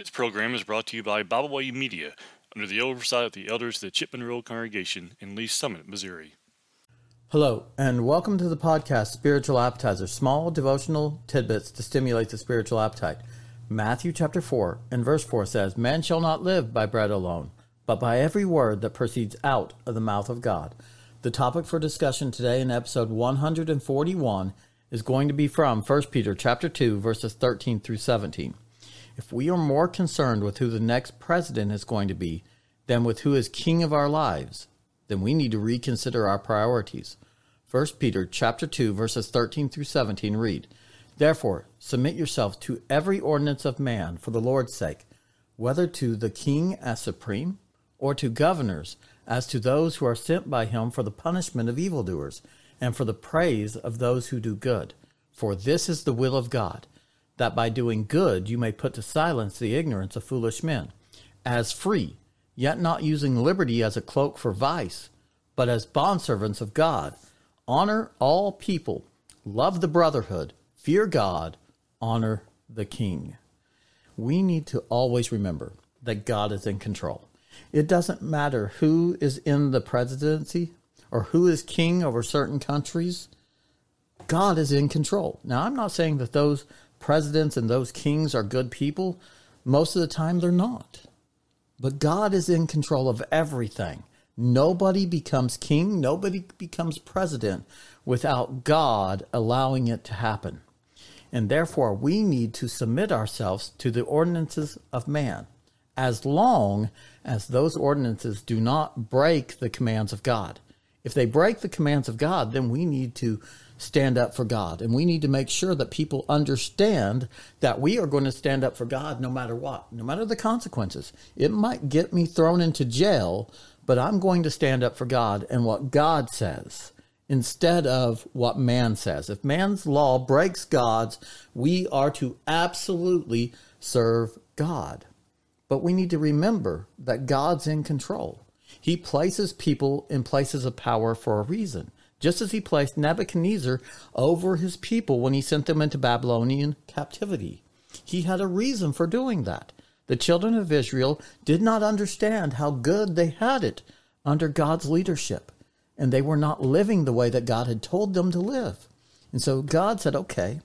This program is brought to you by Byway Media under the oversight of the elders of the Chipman Road Congregation in Lee's Summit, Missouri. Hello, and welcome to the podcast Spiritual Appetizer, small devotional tidbits to stimulate the spiritual appetite. Matthew chapter 4 and verse 4 says, Man shall not live by bread alone, but by every word that proceeds out of the mouth of God. The topic for discussion today in episode 141 is going to be from 1 Peter chapter 2 verses 13 through 17. If we are more concerned with who the next president is going to be than with who is king of our lives, then we need to reconsider our priorities. 1 Peter chapter 2 verses 13 through 17 read, Therefore, submit yourselves to every ordinance of man for the Lord's sake, whether to the king as supreme, or to governors as to those who are sent by him for the punishment of evildoers, and for the praise of those who do good. For this is the will of God, that by doing good you may put to silence the ignorance of foolish men, as free, yet not using liberty as a cloak for vice, but as bondservants of God. Honor all people, love the brotherhood, fear God, honor the king. We need to always remember that God is in control. It doesn't matter who is in the presidency or who is king over certain countries. God is in control. Now, I'm not saying that those presidents and those kings are good people. Most of the time, they're not. But God is in control of everything. Nobody becomes king, nobody becomes president without God allowing it to happen and therefore we need to submit ourselves to the ordinances of man, as long as those ordinances do not break the commands of God. If they break the commands of God, then we need to stand up for God. And we need to make sure that people understand that we are going to stand up for God no matter what, no matter the consequences. It might get me thrown into jail, but I'm going to stand up for God and what God says instead of what man says. If man's law breaks God's, we are to absolutely serve God. But we need to remember that God's in control. He places people in places of power for a reason, just as he placed Nebuchadnezzar over his people when he sent them into Babylonian captivity. He had a reason for doing that. The children of Israel did not understand how good they had it under God's leadership and they were not living the way that God had told them to live. And so God said, okay,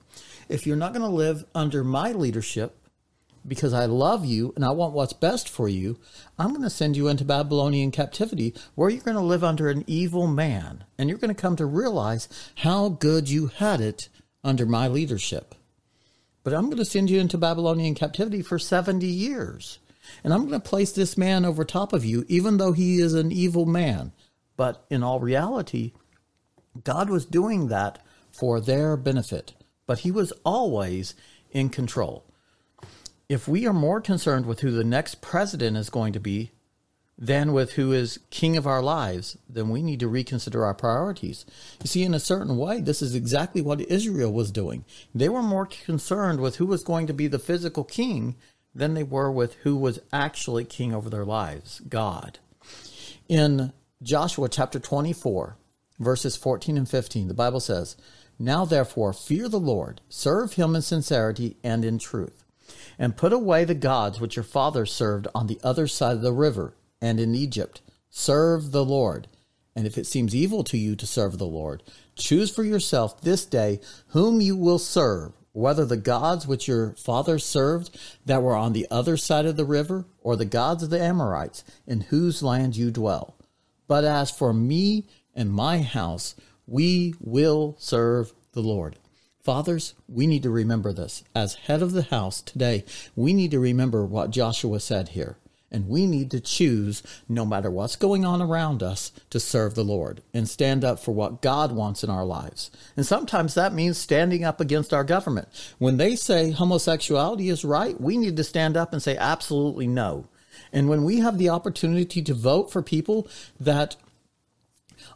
if you're not going to live under my leadership, because I love you and I want what's best for you, I'm going to send you into Babylonian captivity where you're going to live under an evil man. And you're going to come to realize how good you had it under my leadership. But I'm going to send you into Babylonian captivity for 70 years. And I'm going to place this man over top of you, even though he is an evil man. But in all reality, God was doing that for their benefit, but He was always in control. If we are more concerned with who the next president is going to be than with who is king of our lives, then we need to reconsider our priorities. You see, in a certain way, this is exactly what Israel was doing. They were more concerned with who was going to be the physical king than they were with who was actually king over their lives God. In Joshua chapter 24, verses 14 and 15, the Bible says, Now therefore fear the Lord, serve him in sincerity and in truth, and put away the gods which your fathers served on the other side of the river and in Egypt. Serve the Lord. And if it seems evil to you to serve the Lord, choose for yourself this day whom you will serve, whether the gods which your fathers served that were on the other side of the river, or the gods of the Amorites, in whose land you dwell. But as for me and my house, we will serve the Lord. Fathers, we need to remember this. As head of the house today, we need to remember what Joshua said here. And we need to choose, no matter what's going on around us, to serve the Lord and stand up for what God wants in our lives. And sometimes that means standing up against our government. When they say homosexuality is right, we need to stand up and say absolutely no. And when we have the opportunity to vote for people that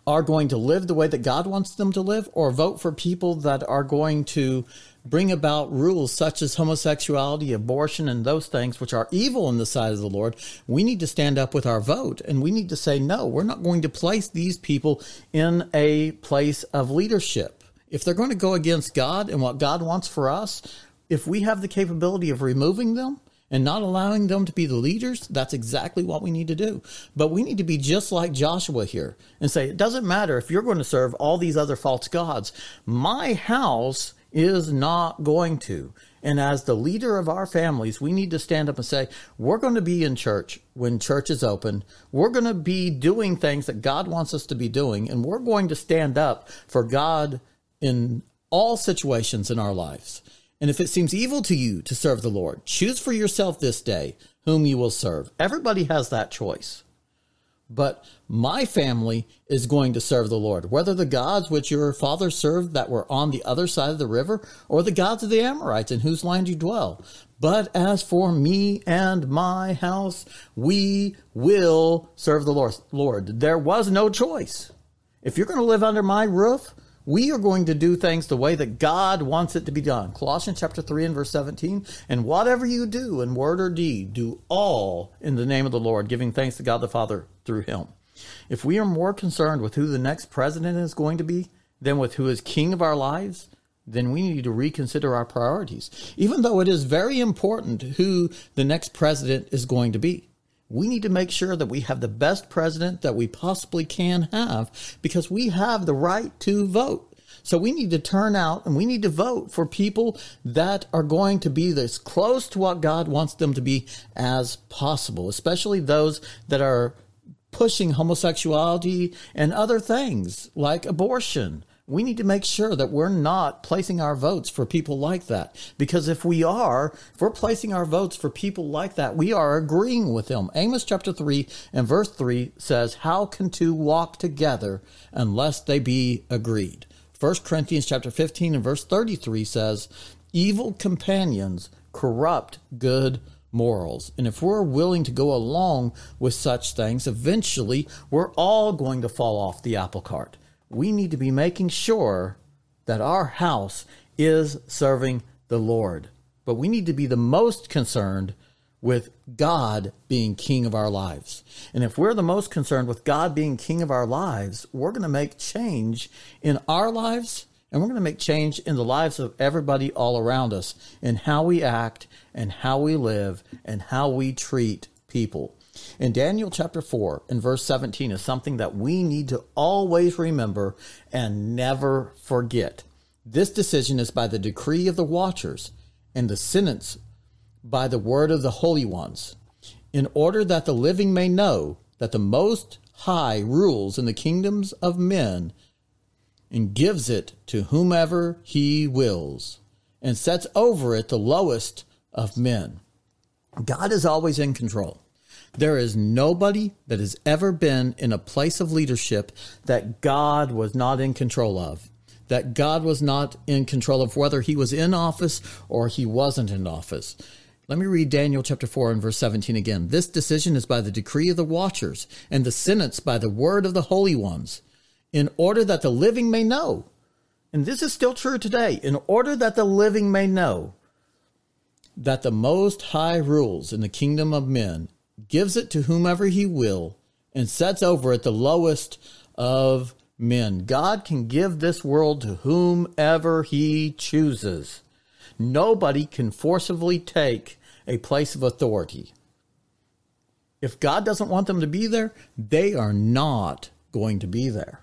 are going to live the way that God wants them to live, or vote for people that are going to bring about rules such as homosexuality, abortion, and those things which are evil in the sight of the Lord, we need to stand up with our vote and we need to say, no, we're not going to place these people in a place of leadership. If they're going to go against God and what God wants for us, if we have the capability of removing them, and not allowing them to be the leaders, that's exactly what we need to do. But we need to be just like Joshua here and say, it doesn't matter if you're going to serve all these other false gods. My house is not going to. And as the leader of our families, we need to stand up and say, we're going to be in church when church is open. We're going to be doing things that God wants us to be doing. And we're going to stand up for God in all situations in our lives. And if it seems evil to you to serve the Lord, choose for yourself this day whom you will serve. Everybody has that choice. But my family is going to serve the Lord, whether the gods which your fathers served that were on the other side of the river, or the gods of the Amorites in whose land you dwell. But as for me and my house, we will serve the Lord. Lord, there was no choice. If you're going to live under my roof, we are going to do things the way that God wants it to be done. Colossians chapter 3 and verse 17. And whatever you do in word or deed, do all in the name of the Lord, giving thanks to God the Father through him. If we are more concerned with who the next president is going to be than with who is king of our lives, then we need to reconsider our priorities. Even though it is very important who the next president is going to be we need to make sure that we have the best president that we possibly can have because we have the right to vote. So we need to turn out and we need to vote for people that are going to be as close to what God wants them to be as possible, especially those that are pushing homosexuality and other things like abortion we need to make sure that we're not placing our votes for people like that. Because if we are, if we're placing our votes for people like that, we are agreeing with them. Amos chapter 3 and verse 3 says, How can two walk together unless they be agreed? 1 Corinthians chapter 15 and verse 33 says, Evil companions corrupt good morals. And if we're willing to go along with such things, eventually we're all going to fall off the apple cart we need to be making sure that our house is serving the Lord. But we need to be the most concerned with God being king of our lives. And if we're the most concerned with God being king of our lives, we're going to make change in our lives and we're going to make change in the lives of everybody all around us in how we act and how we live and how we treat people. In Daniel chapter 4 and verse 17 is something that we need to always remember and never forget. This decision is by the decree of the watchers, and the sentence by the word of the holy ones, in order that the living may know that the Most High rules in the kingdoms of men and gives it to whomever he wills, and sets over it the lowest of men. God is always in control. There is nobody that has ever been in a place of leadership that God was not in control of. That God was not in control of whether he was in office or he wasn't in office. Let me read Daniel chapter 4 and verse 17 again. This decision is by the decree of the watchers, and the sentence by the word of the holy ones, in order that the living may know. And this is still true today. In order that the living may know that the Most High rules in the kingdom of men gives it to whomever he will, and sets over it the lowest of men. God can give this world to whomever he chooses. Nobody can forcibly take a place of authority. If God doesn't want them to be there, they are not going to be there.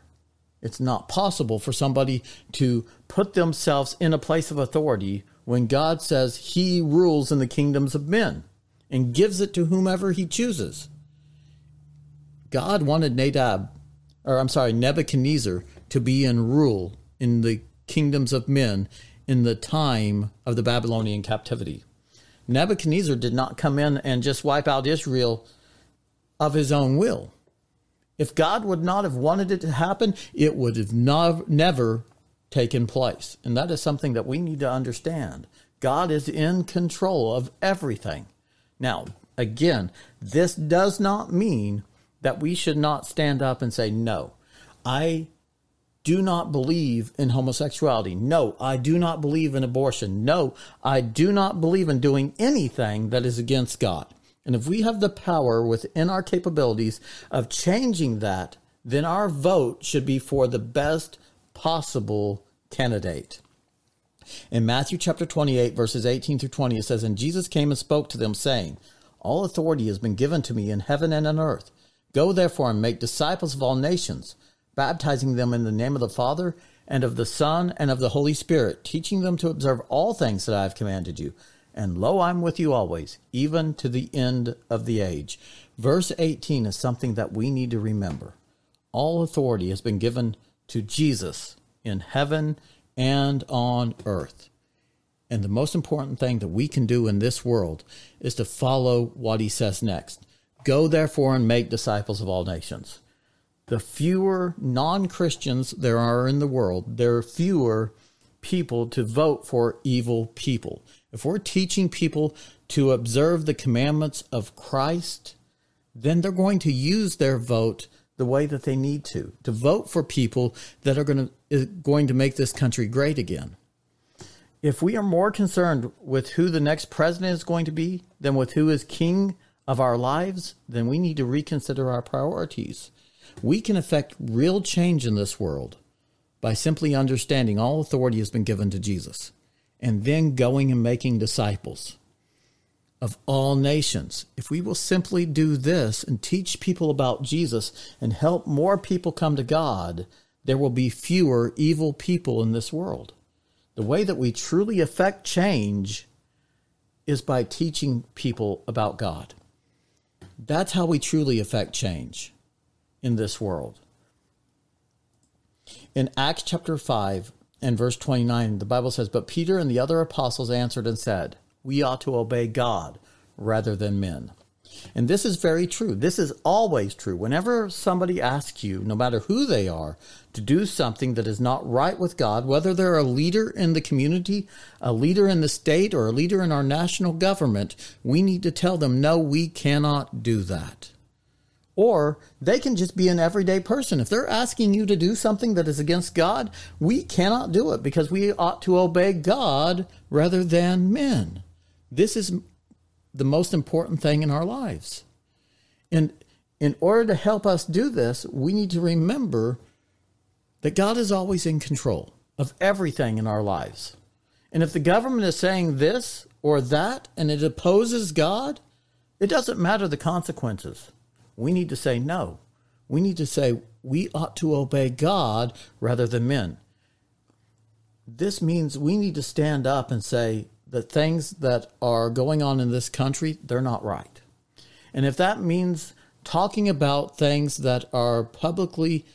It's not possible for somebody to put themselves in a place of authority when God says he rules in the kingdoms of men and gives it to whomever he chooses. God wanted Nadab, or I'm sorry, Nebuchadnezzar to be in rule in the kingdoms of men in the time of the Babylonian captivity. Nebuchadnezzar did not come in and just wipe out Israel of his own will. If God would not have wanted it to happen, it would have not, never taken place. And that is something that we need to understand. God is in control of everything. Now, again, this does not mean that we should not stand up and say, no, I do not believe in homosexuality. No, I do not believe in abortion. No, I do not believe in doing anything that is against God. And if we have the power within our capabilities of changing that, then our vote should be for the best possible candidate. In Matthew chapter 28, verses 18 through 20, it says, And Jesus came and spoke to them, saying, All authority has been given to me in heaven and on earth. Go therefore and make disciples of all nations, baptizing them in the name of the Father, and of the Son, and of the Holy Spirit, teaching them to observe all things that I have commanded you. And lo, I'm with you always, even to the end of the age. Verse 18 is something that we need to remember. All authority has been given to Jesus in heaven and on earth. And the most important thing that we can do in this world is to follow what he says next. Go therefore and make disciples of all nations. The fewer non Christians there are in the world, there are fewer people to vote for evil people. If we're teaching people to observe the commandments of Christ, then they're going to use their vote the way that they need to, to vote for people that are going to, going to make this country great again. If we are more concerned with who the next president is going to be than with who is king of our lives, then we need to reconsider our priorities. We can affect real change in this world by simply understanding all authority has been given to Jesus and then going and making disciples of all nations. If we will simply do this and teach people about Jesus and help more people come to God, there will be fewer evil people in this world. The way that we truly affect change is by teaching people about God. That's how we truly affect change in this world. In Acts chapter 5 and verse 29, the Bible says, But Peter and the other apostles answered and said, we ought to obey God rather than men. And this is very true. This is always true. Whenever somebody asks you, no matter who they are, to do something that is not right with God, whether they're a leader in the community, a leader in the state, or a leader in our national government, we need to tell them, no, we cannot do that. Or they can just be an everyday person. If they're asking you to do something that is against God, we cannot do it because we ought to obey God rather than men. This is the most important thing in our lives. And in order to help us do this, we need to remember that God is always in control of everything in our lives. And if the government is saying this or that and it opposes God, it doesn't matter the consequences. We need to say no. We need to say we ought to obey God rather than men. This means we need to stand up and say, the things that are going on in this country, they're not right. And if that means talking about things that are publicly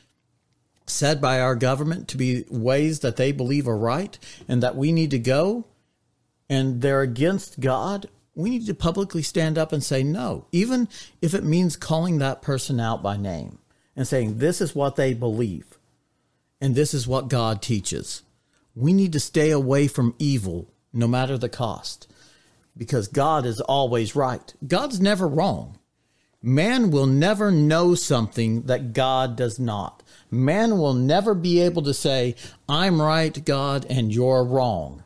said by our government to be ways that they believe are right and that we need to go and they're against God, we need to publicly stand up and say no, even if it means calling that person out by name and saying, this is what they believe and this is what God teaches. We need to stay away from evil no matter the cost, because God is always right. God's never wrong. Man will never know something that God does not. Man will never be able to say, I'm right, God, and you're wrong.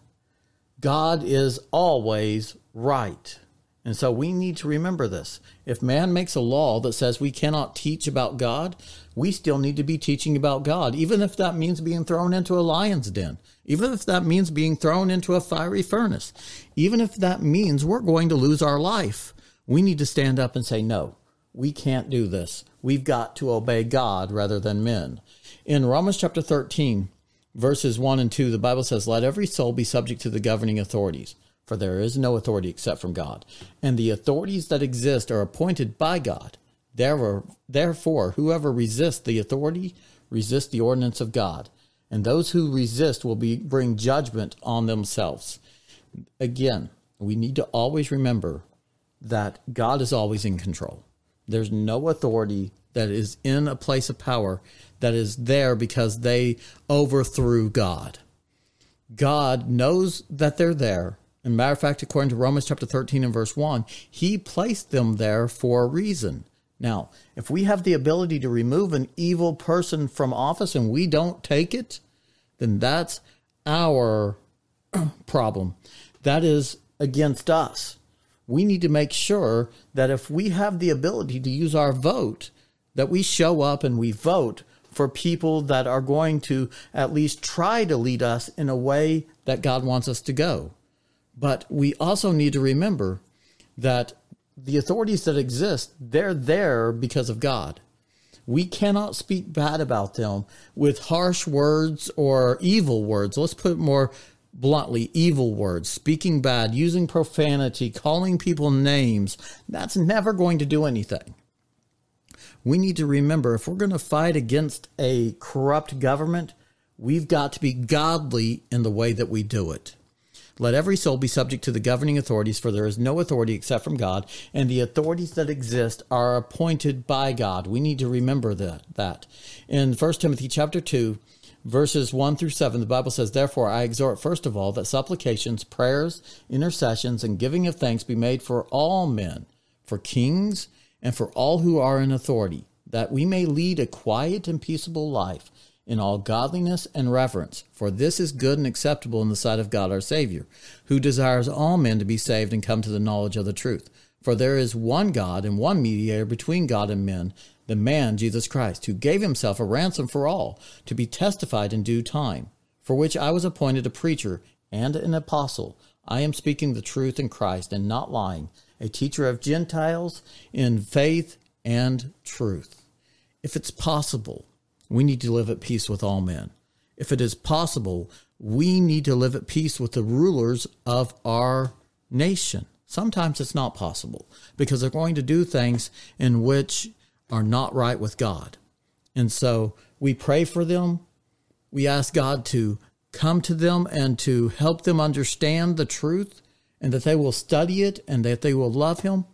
God is always right. And so we need to remember this. If man makes a law that says we cannot teach about God, we still need to be teaching about God, even if that means being thrown into a lion's den, even if that means being thrown into a fiery furnace, even if that means we're going to lose our life. We need to stand up and say, no, we can't do this. We've got to obey God rather than men. In Romans chapter 13, verses 1 and 2, the Bible says, Let every soul be subject to the governing authorities for there is no authority except from God. And the authorities that exist are appointed by God. Therefore, whoever resists the authority resists the ordinance of God. And those who resist will be, bring judgment on themselves. Again, we need to always remember that God is always in control. There's no authority that is in a place of power that is there because they overthrew God. God knows that they're there and matter of fact, according to Romans chapter 13 and verse 1, he placed them there for a reason. Now, if we have the ability to remove an evil person from office and we don't take it, then that's our problem. That is against us. We need to make sure that if we have the ability to use our vote, that we show up and we vote for people that are going to at least try to lead us in a way that God wants us to go. But we also need to remember that the authorities that exist, they're there because of God. We cannot speak bad about them with harsh words or evil words. Let's put it more bluntly evil words, speaking bad, using profanity, calling people names. That's never going to do anything. We need to remember if we're going to fight against a corrupt government, we've got to be godly in the way that we do it. Let every soul be subject to the governing authorities, for there is no authority except from God, and the authorities that exist are appointed by God. We need to remember that. that. In 1 Timothy chapter 2, verses 1 through 7, the Bible says, Therefore I exhort first of all that supplications, prayers, intercessions, and giving of thanks be made for all men, for kings, and for all who are in authority, that we may lead a quiet and peaceable life in all godliness and reverence, for this is good and acceptable in the sight of God our Savior, who desires all men to be saved and come to the knowledge of the truth. For there is one God and one mediator between God and men, the man Jesus Christ, who gave himself a ransom for all, to be testified in due time, for which I was appointed a preacher and an apostle. I am speaking the truth in Christ and not lying, a teacher of Gentiles in faith and truth. If it's possible, we need to live at peace with all men. If it is possible, we need to live at peace with the rulers of our nation. Sometimes it's not possible because they're going to do things in which are not right with God. And so we pray for them. We ask God to come to them and to help them understand the truth and that they will study it and that they will love Him.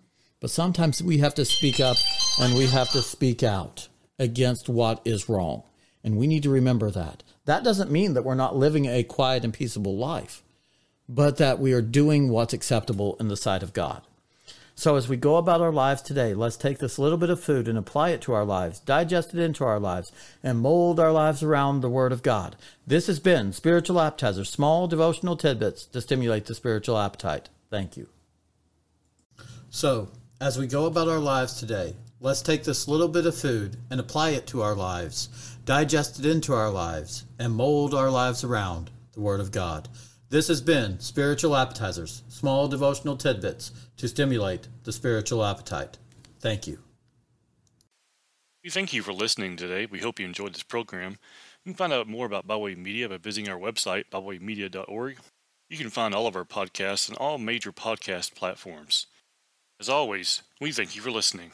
But sometimes we have to speak up and we have to speak out against what is wrong. And we need to remember that. That doesn't mean that we're not living a quiet and peaceable life, but that we are doing what's acceptable in the sight of God. So, as we go about our lives today, let's take this little bit of food and apply it to our lives, digest it into our lives, and mold our lives around the Word of God. This has been Spiritual Appetizer, small devotional tidbits to stimulate the spiritual appetite. Thank you. So, as we go about our lives today, Let's take this little bit of food and apply it to our lives, digest it into our lives, and mold our lives around the Word of God. This has been Spiritual Appetizers, small devotional tidbits to stimulate the spiritual appetite. Thank you. We thank you for listening today. We hope you enjoyed this program. You can find out more about Byway Media by visiting our website, bywaymedia.org. You can find all of our podcasts on all major podcast platforms. As always, we thank you for listening.